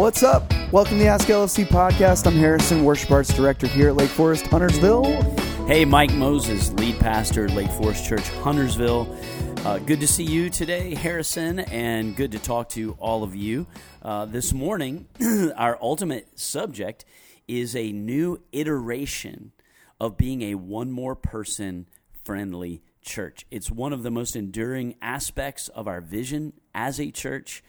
What's up? Welcome to the Ask LFC podcast. I'm Harrison, worship arts director here at Lake Forest, Huntersville. Hey, Mike Moses, lead pastor, Lake Forest Church, Huntersville. Uh, good to see you today, Harrison, and good to talk to all of you. Uh, this morning, our ultimate subject is a new iteration of being a one more person friendly church. It's one of the most enduring aspects of our vision as a church.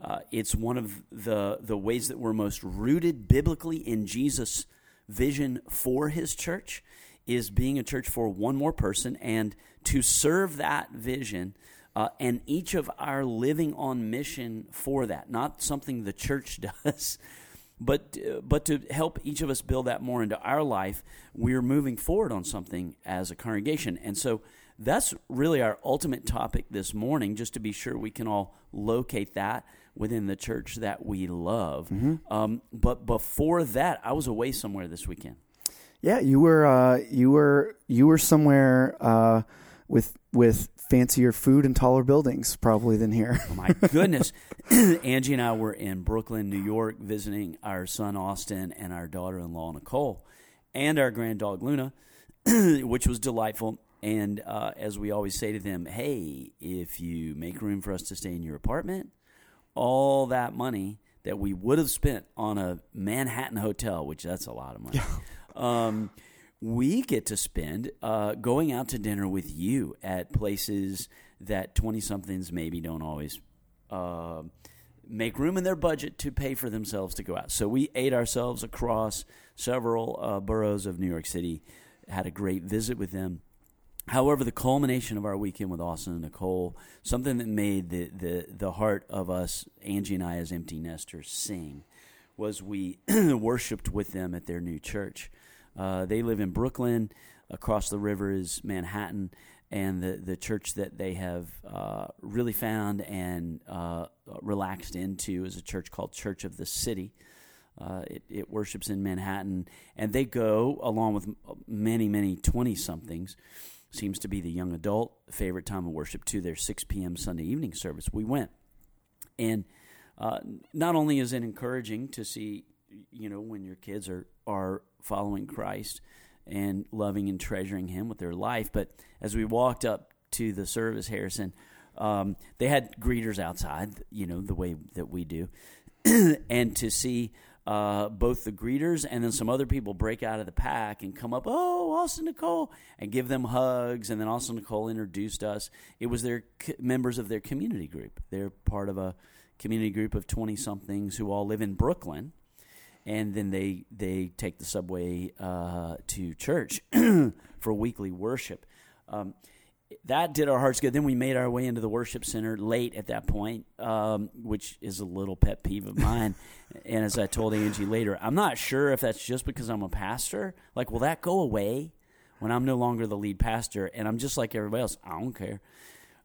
Uh, it's one of the, the ways that we're most rooted biblically in Jesus' vision for his church is being a church for one more person. And to serve that vision uh, and each of our living on mission for that not something the church does but but to help each of us build that more into our life we're moving forward on something as a congregation. And so that's really our ultimate topic this morning just to be sure we can all locate that within the church that we love mm-hmm. um, but before that i was away somewhere this weekend yeah you were uh, you were you were somewhere uh, with with fancier food and taller buildings probably than here. oh my goodness. Angie and I were in Brooklyn, New York, visiting our son Austin and our daughter in law Nicole and our grand dog Luna, which was delightful. And uh, as we always say to them, hey, if you make room for us to stay in your apartment, all that money that we would have spent on a Manhattan hotel, which that's a lot of money. um, we get to spend uh, going out to dinner with you at places that 20 somethings maybe don't always uh, make room in their budget to pay for themselves to go out. So we ate ourselves across several uh, boroughs of New York City, had a great visit with them. However, the culmination of our weekend with Austin and Nicole, something that made the, the, the heart of us, Angie and I, as empty nesters, sing, was we worshiped with them at their new church. Uh, they live in Brooklyn. Across the river is Manhattan, and the the church that they have uh, really found and uh, relaxed into is a church called Church of the City. Uh, it, it, worships in Manhattan, and they go along with many many twenty somethings. Seems to be the young adult favorite time of worship to their six p.m. Sunday evening service. We went, and uh, not only is it encouraging to see, you know, when your kids are are following Christ and loving and treasuring Him with their life. But as we walked up to the service, Harrison, um, they had greeters outside, you know, the way that we do, and to see. Uh, both the greeters and then some other people break out of the pack and come up, oh, Austin Nicole, and give them hugs. And then Austin Nicole introduced us. It was their members of their community group. They're part of a community group of 20 somethings who all live in Brooklyn and then they they take the subway uh, to church for weekly worship. Um, that did our hearts good. Then we made our way into the worship center late at that point, um, which is a little pet peeve of mine. and as I told Angie later, I'm not sure if that's just because I'm a pastor. Like, will that go away when I'm no longer the lead pastor and I'm just like everybody else? I don't care.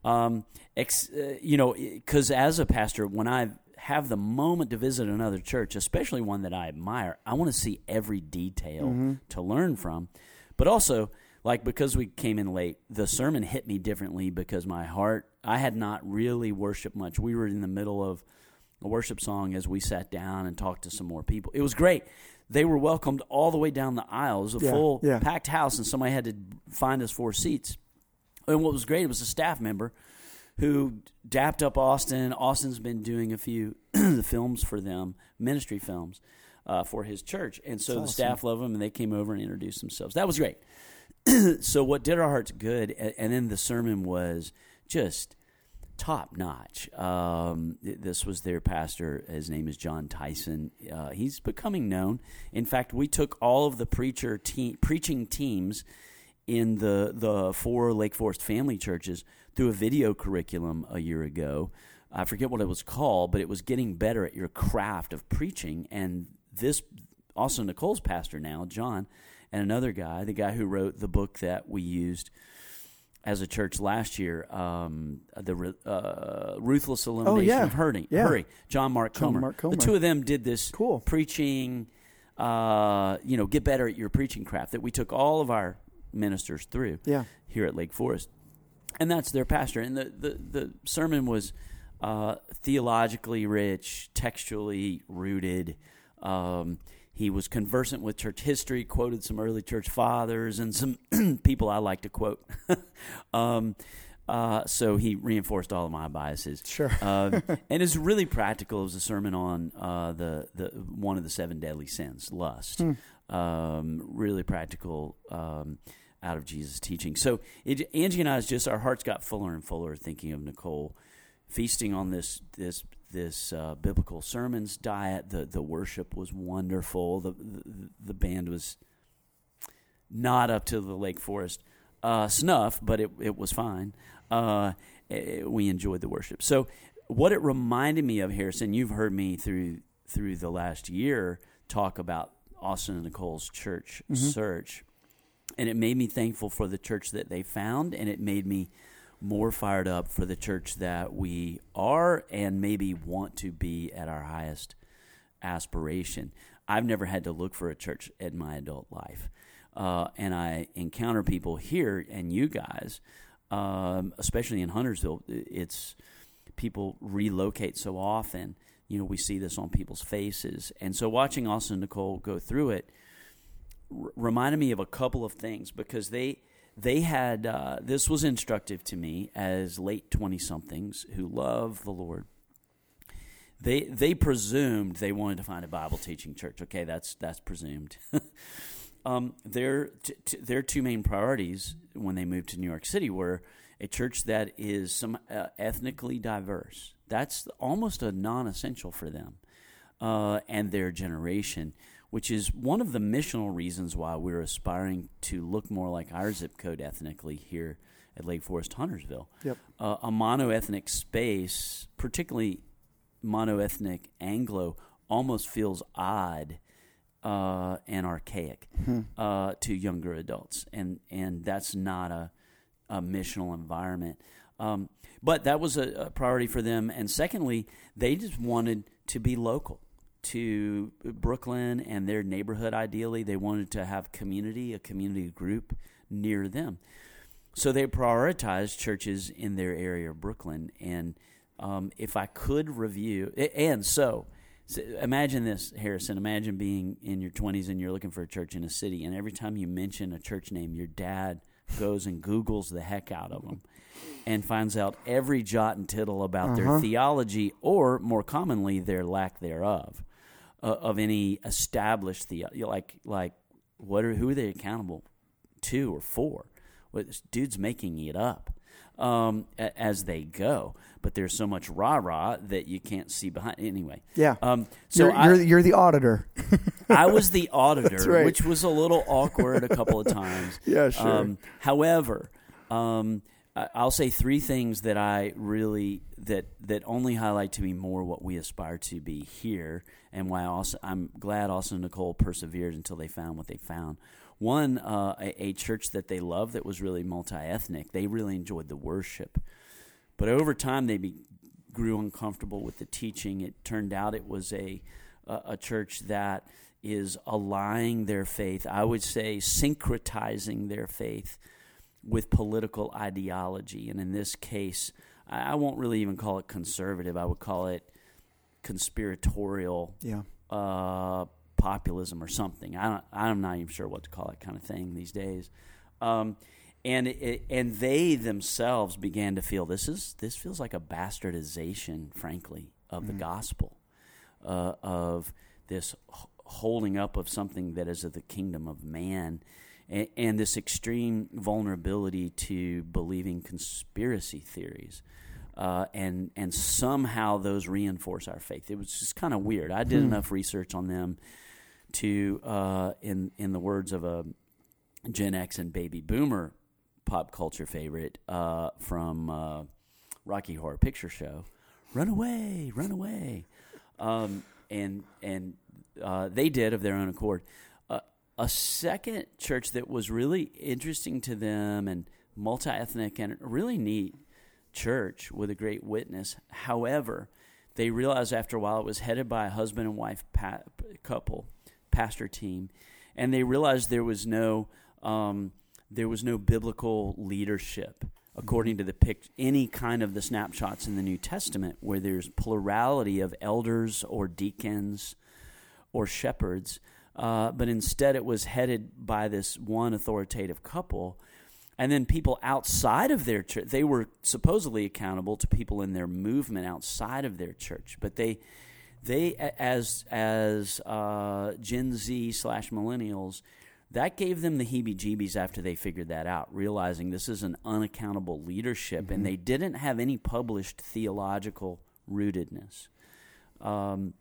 Um, ex, uh, you know, because as a pastor, when I have the moment to visit another church, especially one that I admire, I want to see every detail mm-hmm. to learn from. But also, like because we came in late, the sermon hit me differently because my heart, I had not really worshiped much. We were in the middle of a worship song as we sat down and talked to some more people. It was great. They were welcomed all the way down the aisles, a yeah, full yeah. packed house, and somebody had to find us four seats. And what was great, it was a staff member who dapped up Austin. Austin's been doing a few the films for them, ministry films uh, for his church, and so That's the awesome. staff love him, and they came over and introduced themselves. That was great. so what did our hearts good, and, and, then the sermon was just top notch. Um, this was their pastor. His name is Jon Tyson. Uh, he's becoming known. In fact, we took all of the preacher te- preaching teams in the the four Lake Forest family churches through a video curriculum a year ago. I forget what it was called, but it was getting better at your craft of preaching. And this also Nicole's pastor now, Jon, and another guy, the guy who wrote the book that we used as a church last year, um, the uh, ruthless elimination oh, yeah. of hurting, yeah. hurry. John Mark Comer. John Mark Comer. The two of them did this cool preaching. Uh, you know, get better at your preaching craft that we took all of our ministers through yeah. here at Lake Forest. And that's their pastor. And the, the, the sermon was uh, theologically rich, textually rooted. Um, he was conversant with church history, quoted some early church fathers and some people I like to quote. um, uh, so he reinforced all of my biases. Sure. uh, and it's really practical. It was a sermon on uh, the the one of the seven deadly sins, lust. Um, really practical um, out of Jesus' teaching. So it, Angie and I is just our hearts got fuller and fuller thinking of Nicole, feasting on this this this uh, biblical sermons diet. The the worship was wonderful. The the, the band was not up to the Lake Forest uh, snuff, but it, it was fine. Uh, eh, we enjoyed the worship. So, what it reminded me of, Harrison, you've heard me through through the last year talk about Austin and Nicole's church search, and it made me thankful for the church that they found, and it made me more fired up for the church that we are and maybe want to be at our highest aspiration. I've never had to look for a church in my adult life. Uh, and I encounter people here and you guys, um, especially in Huntersville, it's people relocate so often. You know, we see this on people's faces. And so watching Austin Nicole go through it r- reminded me of a couple of things because they they had uh, this was instructive to me as late 20 somethings who love the Lord they they presumed they wanted to find a Bible teaching church. Okay, that's that's presumed. um, their t- t- their two main priorities when they moved to New York City were a church that is some uh, ethnically diverse. That's almost a non-essential for them uh, and their generation, which is one of the missional reasons why we're aspiring to look more like our zip code ethnically here at Lake Forest Huntersville. Yep. Uh, a monoethnic space, particularly monoethnic Anglo almost feels odd uh, and archaic uh, to younger adults, and and that's not a, a missional environment. Um, but that was a, a priority for them, and secondly, they just wanted to be local to Brooklyn and their neighborhood. Ideally, they wanted to have community, a community group near them. So they prioritized churches in their area of Brooklyn. And um, if I could review, and so, so imagine this, Harrison. Imagine being in your 20s and you're looking for a church in a city, and every time you mention a church name, your dad goes and Googles the heck out of them and finds out every jot and tittle about their theology, or more commonly, their lack thereof, uh, of any established the Like, like what are who are they accountable to or for? Well, this dude's making it up um, a- as they go. But there's so much rah rah that you can't see behind. Anyway, Yeah. Um, so you're, I, you're, you're the auditor. I was the auditor, right. which was a little awkward a couple of times. Yeah, sure. Um, however, um, I'll say three things that I really that that only highlight to me more what we aspire to be here, and why also I'm glad also Nicole persevered until they found what they found. One, uh, a, a church that they loved that was really multi ethnic. They really enjoyed the worship, but over time they be, grew uncomfortable with the teaching. It turned out it was a a, a church that is allying their faith. I would say syncretizing their faith with political ideology, and in this case, I, won't really even call it conservative. I would call it conspiratorial yeah. uh, populism or something. I don't, I'm not even sure what to call that kind of thing these days. Um, and it, and they themselves began to feel this is this feels like a bastardization, frankly, of the gospel, uh, of this holding up of something that is of the kingdom of man, and, and this extreme vulnerability to believing conspiracy theories uh, and and somehow those reinforce our faith. It was just kind of weird. I did enough research on them to, uh, in in the words of a Gen X and Baby Boomer pop culture favorite uh, from uh, Rocky Horror Picture Show, "Run away, run away," um, and and uh, they did of their own accord. A second church that was really interesting to them and multi ethnic and really neat church with a great witness. However, they realized after a while it was headed by a husband and wife pa- couple, pastor team, and they realized there was no um, there was no biblical leadership according to the pic- any kind of the snapshots in the New Testament where there's plurality of elders or deacons or shepherds, uh, but instead it was headed by this one authoritative couple. And then people outside of their church, they were supposedly accountable to people in their movement outside of their church, but they, they as as uh, Gen Z slash millennials, that gave them the heebie jeebies after they figured that out, realizing this is an unaccountable leadership, mm-hmm. and they didn't have any published theological rootedness. Um,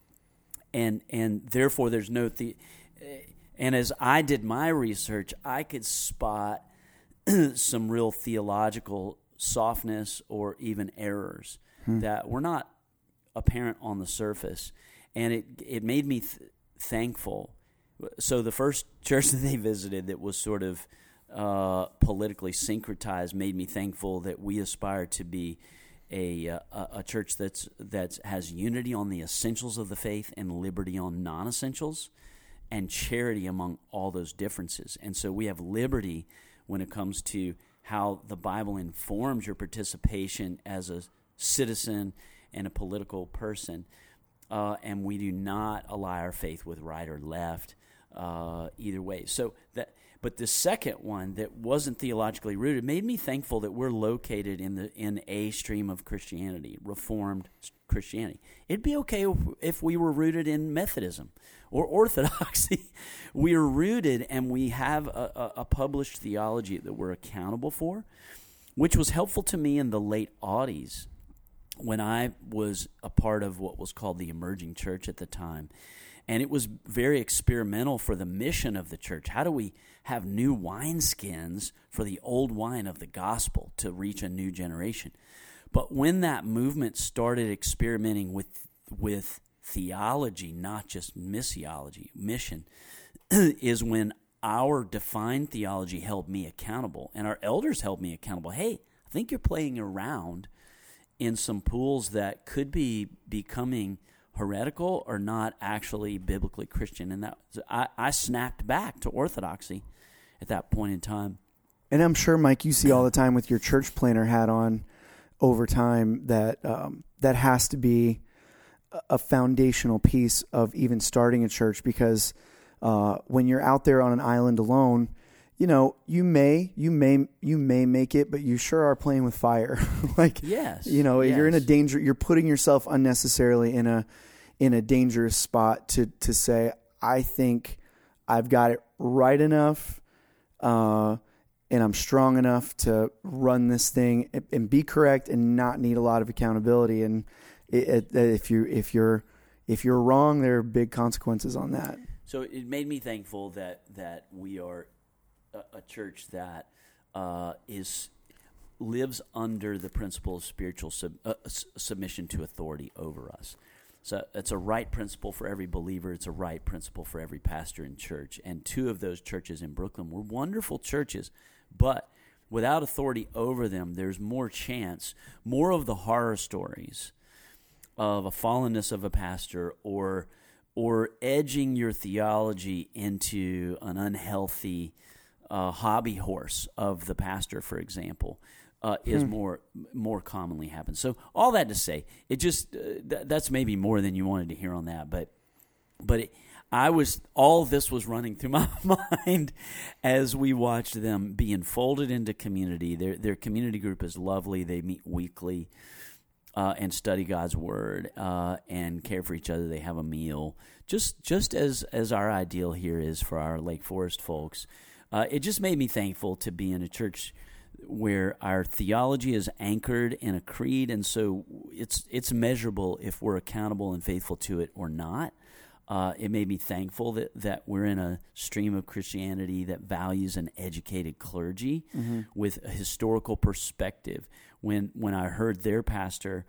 and and therefore there's no the and as I did my research, I could spot some real theological softness or even errors hmm. that were not apparent on the surface, and it it made me th- thankful. So the first church that they visited that was sort of uh, politically syncretized made me thankful that we aspire to be a, uh, a, a church that's that's has unity on the essentials of the faith and liberty on non-essentials, and charity among all those differences. And so we have liberty when it comes to how the Bible informs your participation as a citizen and a political person. Uh, and we do not ally our faith with right or left uh, either way. So that, but the second one that wasn't theologically rooted made me thankful that we're located in the in a stream of Christianity, Reformed Christianity. It'd be okay if, we were rooted in Methodism or Orthodoxy. we are rooted, and we have a, a, published theology that we're accountable for, which was helpful to me in the late '80s when I was a part of what was called the emerging church at the time. And it was very experimental for the mission of the church. How do we have new wineskins for the old wine of the gospel to reach a new generation? But when that movement started experimenting with with theology, not just missiology, mission, is when our defined theology held me accountable and our elders held me accountable. Hey, I think you're playing around in some pools that could be becoming heretical or not actually biblically Christian. And that I, I snapped back to orthodoxy at that point in time. And I'm sure, Mike, you see all the time with your church planner hat on over time that um, that has to be a foundational piece of even starting a church because uh, when you're out there on an island alone, you know, you may, you may, you may make it, but you sure are playing with fire. like, yes, you know, yes. you're in a danger. You're putting yourself unnecessarily in a in a dangerous spot to to say, I think I've got it right enough, uh, and I'm strong enough to run this thing and, be correct and not need a lot of accountability. And it, it, if you if you're if you're wrong, there are big consequences on that. So it made me thankful that that we are a, a church that uh, is lives under the principle of spiritual sub, uh, submission to authority over us. So it's a right principle for every believer. It's a right principle for every pastor in church. And two of those churches in Brooklyn were wonderful churches, but without authority over them, there's more chance, more of the horror stories of a fallenness of a pastor or or edging your theology into an unhealthy uh, hobby horse of the pastor, for example, uh, is hmm. more more commonly happens. So all that to say, it just uh, th- that's maybe more than you wanted to hear on that, but but it, I was all this was running through my mind as we watched them be enfolded into community. Their their community group is lovely. They meet weekly. Uh, and study God's word uh, and care for each other. They have a meal, just just as as our ideal here is for our Lake Forest folks uh, it just made me thankful to be in a church where our theology is anchored in a creed, and so it's it's measurable if we're accountable and faithful to it or not. Uh, it made me thankful that, that we're in a stream of Christianity that values an educated clergy mm-hmm. with a historical perspective. When when I heard their pastor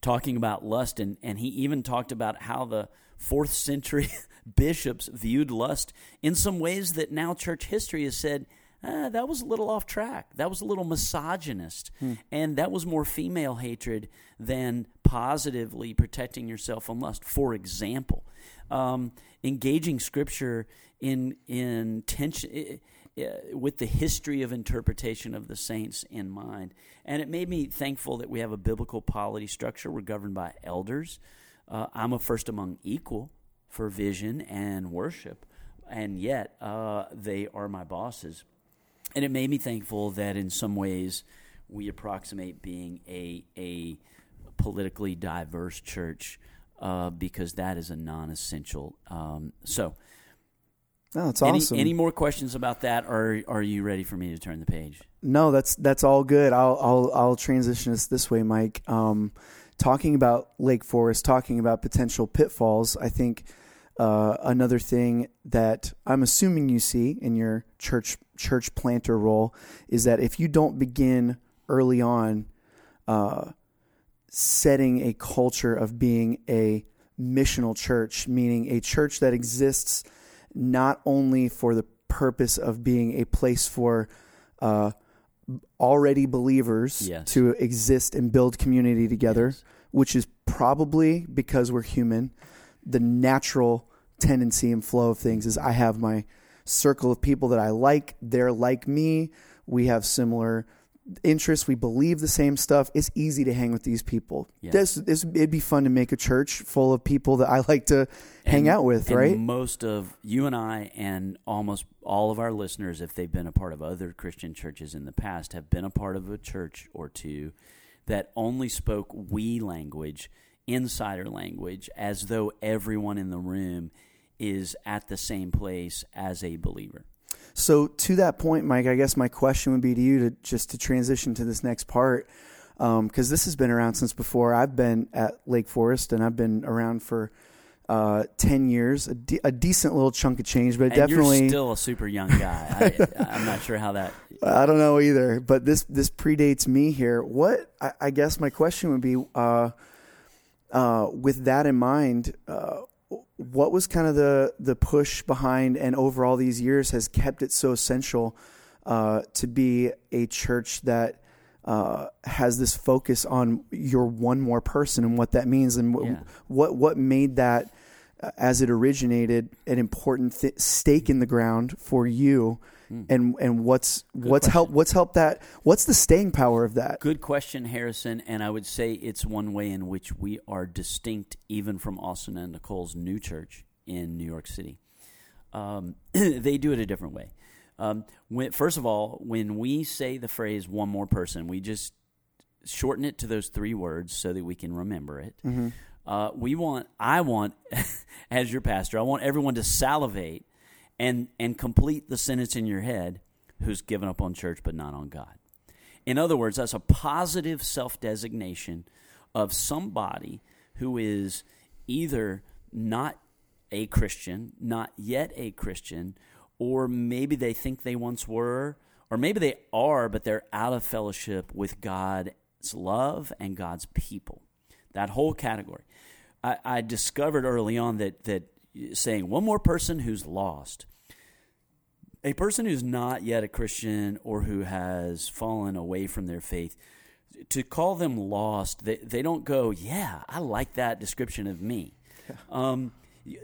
talking about lust, and, and he even talked about how the fourth century bishops viewed lust in some ways that now church history has said ah, that was a little off track. That was a little misogynist. Hmm. And that was more female hatred than positively protecting yourself from lust. For example, um, engaging scripture in, in tension. uh, with the history of interpretation of the saints in mind. And it made me thankful that we have a biblical polity structure. We're governed by elders. Uh, I'm a first among equal for vision and worship, and yet uh, they are my bosses. And it made me thankful that in some ways we approximate being a, a politically diverse church uh, because that is a non essential. Um, so, No, it's any, awesome. any more questions about that, or are you ready for me to turn the page? No, that's that's all good. I'll I'll I'll transition us this way, Mike. Um, talking about Lake Forest, talking about potential pitfalls. I think uh, another thing that I'm assuming you see in your church church planter role is that if you don't begin early on, uh, setting a culture of being a missional church, meaning a church that exists not only for the purpose of being a place for uh, already believers Yes. to exist and build community together, Yes. which is probably because we're human. The natural tendency and flow of things is I have my circle of people that I like. They're like me. We have similar interests. We believe the same stuff. It's easy to hang with these people. Yes. This, this, it'd be fun to make a church full of people that I like to hang out with, and right? Most of you and I, and almost all of our listeners, if they've been a part of other Christian churches in the past, have been a part of a church or two that only spoke we language, insider language, as though everyone in the room is at the same place as a believer. So to that point, Mike, I guess my question would be to you to just to transition to this next part, because this has been around since before I've been at Lake Forest, and I've been around for uh, ten years, a, de- a decent little chunk of change, but And definitely you're still a super young guy. I, I'm not sure how that. I don't know either. But this this predates me here. What I, I guess my question would be, uh, uh, with that in mind, uh, what was kind of the the push behind, and over all these years has kept it so essential uh, to be a church that uh, has this focus on your one more person and what that means, and wh- Yeah. what what made that uh, as it originated an important th- stake in the ground for you and and what's what's helped what's helped that what's the staying power of that Good question, Harrison. And I would say it's one way in which we are distinct even from Austin and Nicole's new church in New York City. Um, they do it a different way. Um, when, first of all, when we say the phrase one more person, we just shorten it to those three words so that we can remember it. Uh, we want, I want, as your pastor, I want everyone to salivate and and complete the sentence in your head who's given up on church but not on God. In other words, that's a positive self designation of somebody who is either not a Christian, not yet a Christian, or maybe they think they once were, or maybe they are, but they're out of fellowship with God's love and God's people. That whole category. I, I discovered early on that that saying one more person who's lost a person who's not yet a Christian or who has fallen away from their faith, to call them lost, they, they don't go, Yeah, I like that description of me. Um,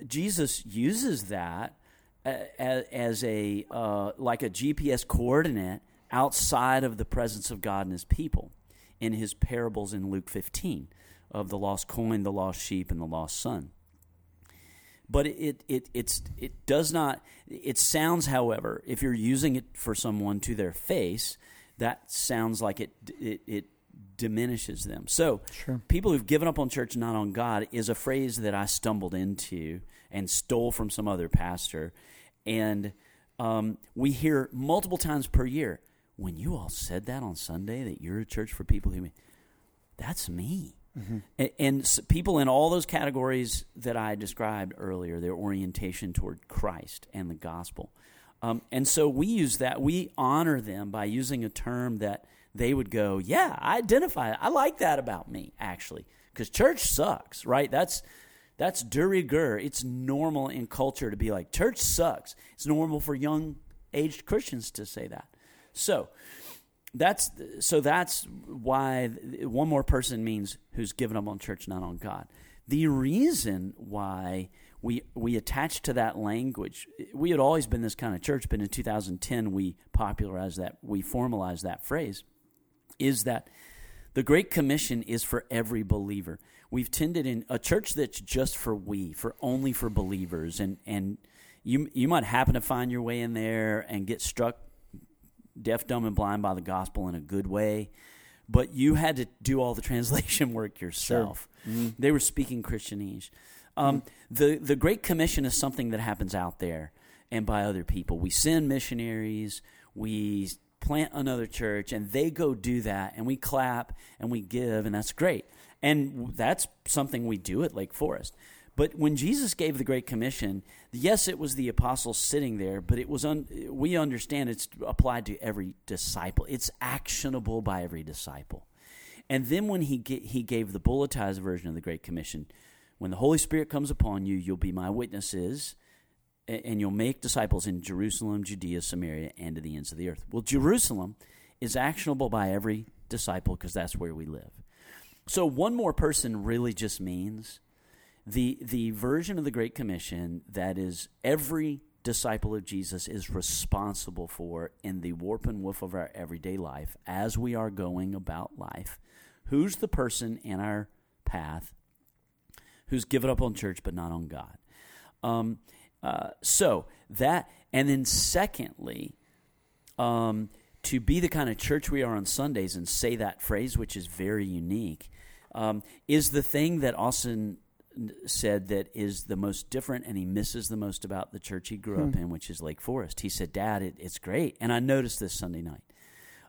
Jesus uses that as, as a uh, like a GPS coordinate outside of the presence of God and His people in His parables in Luke 15 of the lost coin, the lost sheep, and the lost son but it it it's it does not it sounds however if you're using it for someone to their face that sounds like it it, it diminishes them. So Sure. people who've given up on church not on god is a phrase that i stumbled into and stole from some other pastor. And um, we hear multiple times per year when you all said that on sunday that you're a church for people who that's me a- And, s people in all those categories that I described earlier, their orientation toward Christ and the gospel. Um, and so we use that, we honor them by using a term that they would go, Yeah, I identify. I like that about me, actually. Because church sucks, right? That's. That's de rigueur. It's normal in culture to be like, church sucks. It's normal for young aged Christians to say that. So, that's so that's why one more person means who's given up on church not on god the reason why we we attached to that language. We had always been this kind of church, but in 2010 we popularized that, we formalized that phrase. Is that the Great Commission is for every believer. We've tended in a church that's just for we, for only for believers, and and you you might happen to find your way in there and get struck deaf, dumb, and blind by the gospel in a good way, but you had to do all the translation work yourself. Sure. Mm-hmm. They were speaking Christianese. Um, the the Great Commission is something that happens out there and by other people. We send missionaries, we plant another church, and they go do that, and we clap and we give, and that's great. And that's something we do at Lake Forest. But when Jesus gave the Great Commission, yes, it was the apostles sitting there, but it was un, we understand it's applied to every disciple. It's actionable by every disciple. And then when he he gave the bulletized version of the Great Commission, when the Holy Spirit comes upon you, you'll be my witnesses, and you'll make disciples in Jerusalem, Judea, Samaria, and to the ends of the earth. Well, Jerusalem is actionable by every disciple because that's where we live. So, one more person really just means the the version of the Great Commission that is every disciple of Jesus is responsible for in the warp and woof of our everyday life as we are going about life. Who's the person in our path who's given up on church but not on God. Um, uh, so that, and then secondly, um, to be the kind of church we are on Sundays and say that phrase, which is very unique, um, is the thing that Austin said that is the most different and he misses the most about the church he grew hmm. up in, which is Lake Forest. He said, Dad, it, it's great. And I noticed this Sunday night.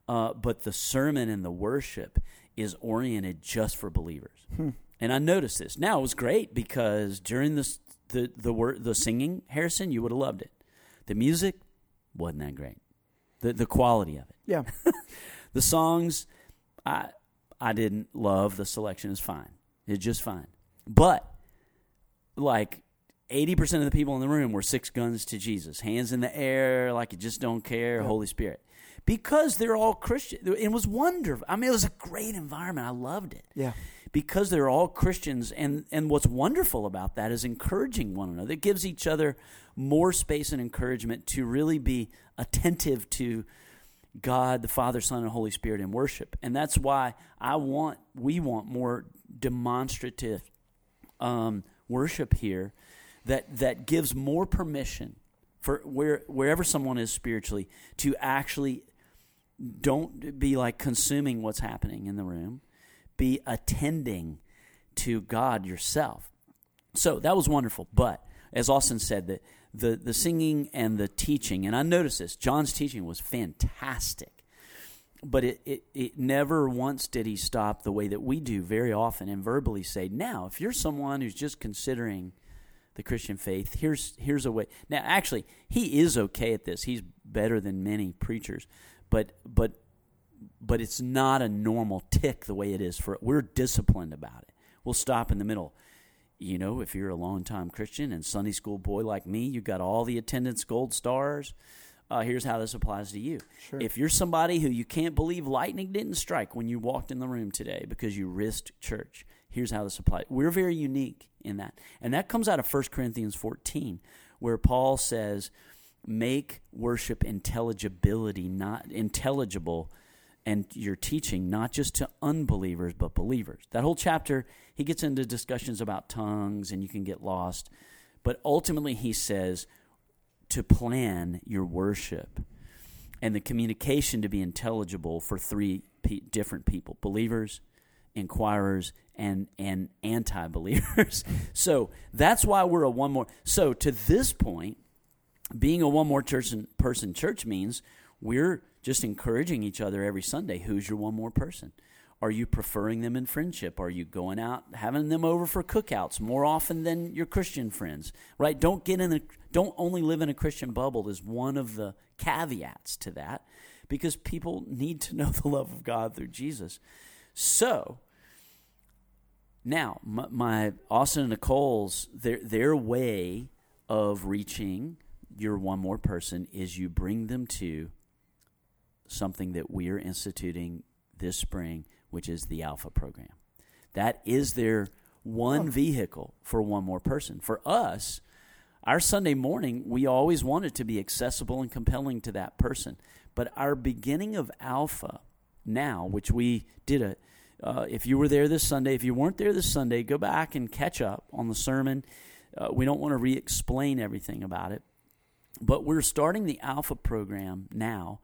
Uh, but the sermon and the worship is oriented just for believers. Hmm. And I noticed this. Now it was great because during the the the word the singing, Harrison, you would have loved it. The music wasn't that great. The the quality of it. Yeah. the songs, I I didn't love. The selection is fine. It's just fine. But like 80% of the people in the room were six guns to Jesus, hands in the air, like you just don't care, yeah. Holy Spirit. Because they're all Christian. It was wonderful. I mean, it was a great environment. I loved it. Yeah because they're all Christians. And, and what's wonderful about that is encouraging one another. It gives each other more space and encouragement to really be attentive to God, the Father, Son, and Holy Spirit in worship. And that's why I want, we want more demonstrative um, worship here that, that gives more permission for where, wherever someone is spiritually to actually don't be like consuming what's happening in the room be attending to God yourself. So that was wonderful. But as Austin said, the, the, the singing and the teaching, and I noticed this, Jon's teaching was fantastic. But it, it, it never once did he stop the way that we do very often and verbally say, now, if you're someone who's just considering the Christian faith, here's, here's a way. Now, actually, he is okay at this. He's better than many preachers. But, but but it's not a normal tick the way it is for it. we're disciplined about it. We'll stop in the middle. You know, if you're a long-time Christian and Sunday school boy like me, you've got all the attendance gold stars. Uh, here's how this applies to you. Sure. If you're somebody who you can't believe lightning didn't strike when you walked in the room today because you risked church, here's how this applies. We're very unique in that. And that comes out of 1 Corinthians 14, where Paul says, make worship intelligibility, not intelligible and you're teaching not just to unbelievers but believers. That whole chapter, he gets into discussions about tongues and you can get lost. But ultimately, he says to plan your worship and the communication to be intelligible for three pe- different people believers, inquirers, and, and anti believers. so that's why we're a one more. So to this point, being a one more person, person church means we're just encouraging each other every Sunday. Who's your one more person? Are you preferring them in friendship? Are you going out having them over for cookouts more often than your Christian friends? Right? Don't get in a don't only live in a Christian bubble is one of the caveats to that because people need to know the love of God through Jesus. So, now my, my Austin and Nicole's their their way of reaching your one more person is you bring them to something that we are instituting this spring, which is the Alpha program. That is their one vehicle for one more person. For us, our Sunday morning, we always want it to be accessible and compelling to that person. But our beginning of Alpha now, which we did a, uh, if you were there this Sunday, if you weren't there this Sunday, go back and catch up on the sermon. Uh, we don't want to re explain everything about it. But we're starting the Alpha program now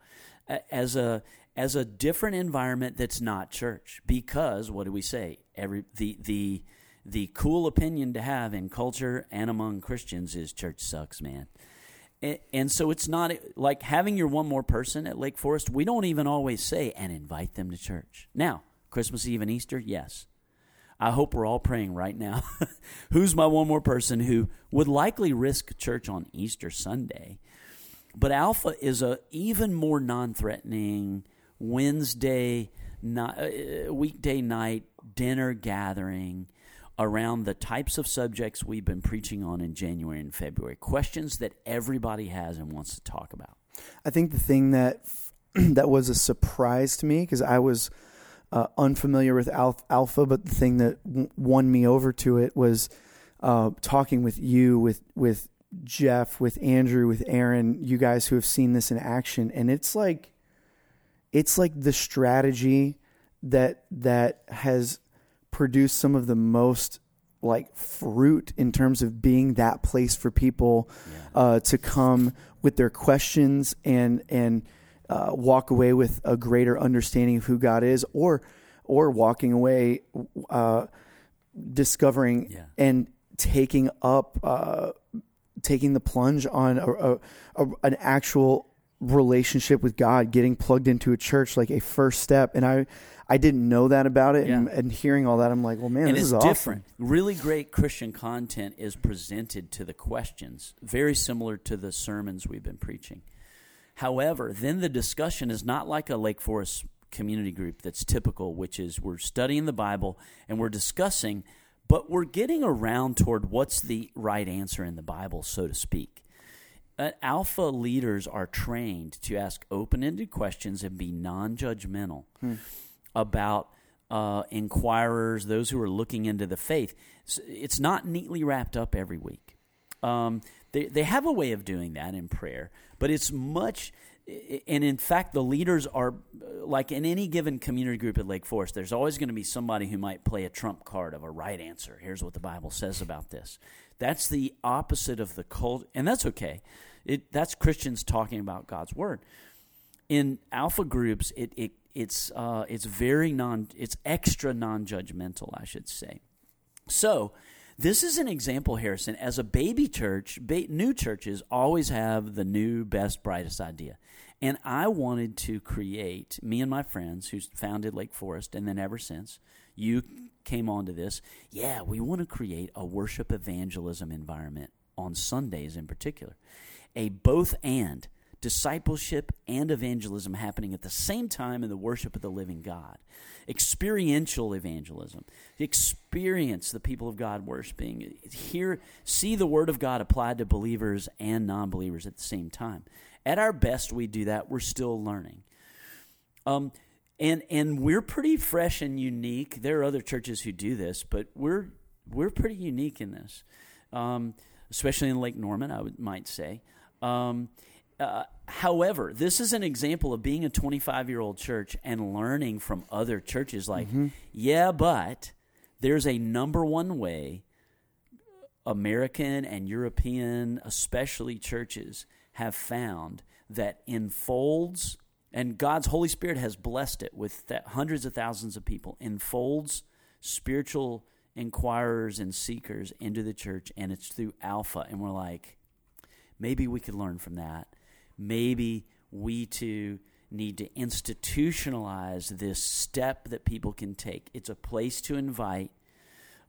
as a as a different environment that's not church. Because what do we say? Every the the the cool opinion to have in culture and among Christians is church sucks man. And, so it's not like having your one more person at Lake Forest we don't even always say and invite them to church. Now Christmas Eve and Easter yes. I hope we're all praying right now. Who's my one more person who would likely risk church on Easter Sunday? But Alpha is a even more non-threatening Wednesday night, weekday night dinner gathering around the types of subjects we've been preaching on in January and February. Questions that everybody has and wants to talk about. I think the thing that that was a surprise to me because I was uh, unfamiliar with Alpha, but the thing that won me over to it was uh, talking with you, with with Jeff, with Andrew, with Aaron, you guys who have seen this in action, and it's like it's like the strategy that that has produced some of the most like fruit in terms of being that place for people yeah. uh, to come with their questions and and uh, walk away with a greater understanding of who God is, or or walking away uh, discovering yeah. and taking up uh, taking the plunge on a, a, a, an actual relationship with God, getting plugged into a church like a first step. And I, I didn't know that about it. Yeah. And, and, hearing all that, I'm like, well, man, and this is awesome. different. Really great Christian content is presented to the questions, very similar to the sermons we've been preaching. However, then the discussion is not like a Lake Forest community group that's typical, which is we're studying the Bible and we're discussing, but we're getting around toward what's the right answer in the Bible, so to speak alpha leaders are trained to ask open-ended questions and be non-judgmental hmm. about uh, inquirers, those who are looking into the faith. It's not neatly wrapped up every week. Um, they they have a way of doing that in prayer, but it's much. And in fact, the leaders are like in any given community group at Lake Forest. There's always going to be somebody who might play a trump card of a right answer. Here's what the Bible says about this. That's the opposite of the cult, and that's okay. It, that's Christians talking about God's word. In alpha groups, it, it it's uh, it's very non it's extra non judgmental, I should say. So this is an example, Harrison. As a baby church, ba- new churches always have the new, best, brightest idea. And I wanted to create, me and my friends who founded Lake Forest, and then ever since, you came onto this. Yeah, we want to create a worship evangelism environment on Sundays in particular a both and discipleship and evangelism happening at the same time in the worship of the living God. Experiential evangelism. Experience the people of God worshiping. Hear, see the word of God applied to believers and non believers at the same time. At our best, we do that. We're still learning. Um, and and we're pretty fresh and unique. There are other churches who do this, but we're we're pretty unique in this, um, especially in Lake Norman. I would, might say. Um, uh, however, this is an example of being a 25 year old church and learning from other churches. Like, mm-hmm. yeah, but there's a number one way American and European, especially churches, have found that enfolds, and God's Holy Spirit has blessed it with hundreds of thousands of people, enfolds spiritual inquirers and seekers into the church, and it's through Alpha. And we're like, Maybe we could learn from that. Maybe we too need to institutionalize this step that people can take. It's a place to invite.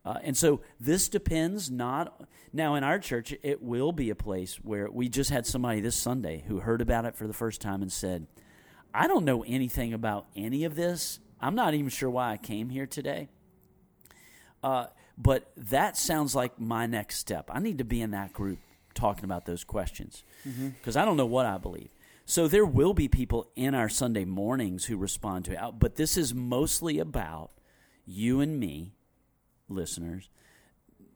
Uh, and so this depends not now in our church it will be a place where we just had somebody this Sunday who heard about it for the first time and said, "I don't know anything about any of this. I'm not even sure why I came here today." Uh, but that sounds like my next step. I need to be in that group talking about those questions because mm-hmm. I don't know what I believe. So there will be people in our Sunday mornings who respond to it, but this is mostly about you and me, listeners,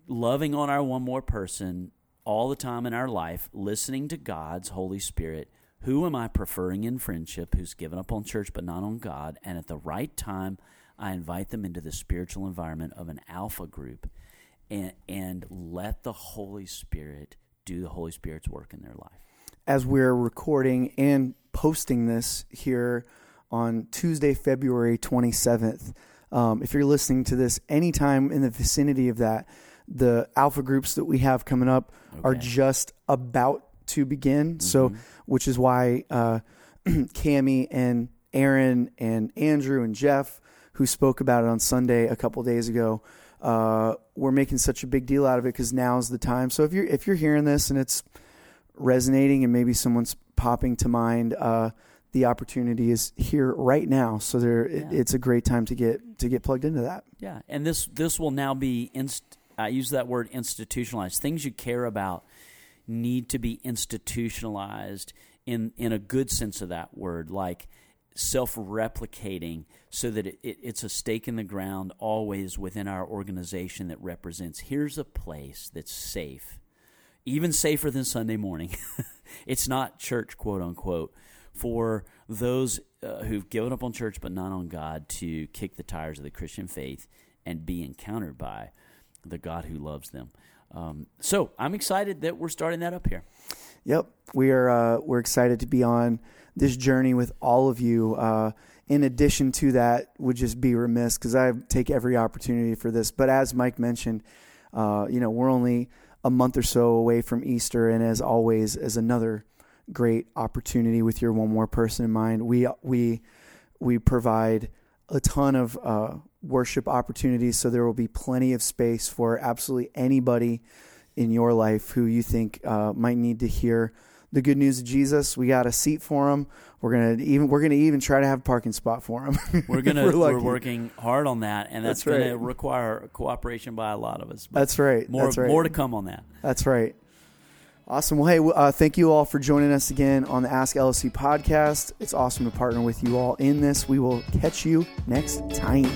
loving on our one more person all the time in our life, listening to God's Holy Spirit. Who am I preferring in friendship who's given up on church but not on God? And at the right time, I invite them into the spiritual environment of an alpha group and, and let the Holy Spirit do the Holy Spirit's work in their life. As we're recording and posting this here on Tuesday, February 27th, um, if you're listening to this anytime in the vicinity of that, the alpha groups that we have coming up okay. are just about to begin. Mm-hmm. So, which is why uh, Cami and Aaron and Andrew and Jeff, who spoke about it on Sunday a couple days ago, uh, we're making such a big deal out of it because now's the time. So if you're if you're hearing this and it's resonating and maybe someone's popping to mind, uh, the opportunity is here right now. So there, yeah. it, it's a great time to get to get plugged into that. Yeah, and this this will now be inst- I use that word institutionalized. Things you care about need to be institutionalized in in a good sense of that word, like self-replicating, so that it, it, it's a stake in the ground always within our organization that represents. Here's a place that's safe, even safer than Sunday morning. it's not church, quote unquote, for those uh, who've given up on church but not on God to kick the tires of the Christian faith and be encountered by the God who loves them. Um, so I'm excited that we're starting that up here. Yep, we are. Uh, we're excited to be on this journey with all of you. Uh, in addition to that, would just be remiss because I take every opportunity for this. But as Mike mentioned, uh, you know, we're only a month or so away from Easter, and as always, as another great opportunity with your one more person in mind, we we we provide a ton of uh, worship opportunities. So there will be plenty of space for absolutely anybody in your life who you think uh, might need to hear the good news of Jesus. We got a seat for them. We're gonna even we're gonna even try to have a parking spot for them. We're gonna we're, we're, working hard on that, and that's, that's gonna require cooperation by a lot of us. That's right. More that's right. more to come on that. That's right. Awesome. Well, hey, uh, thank you all for joining us again on the Ask LFC podcast. It's awesome to partner with you all in this. We will catch you next time.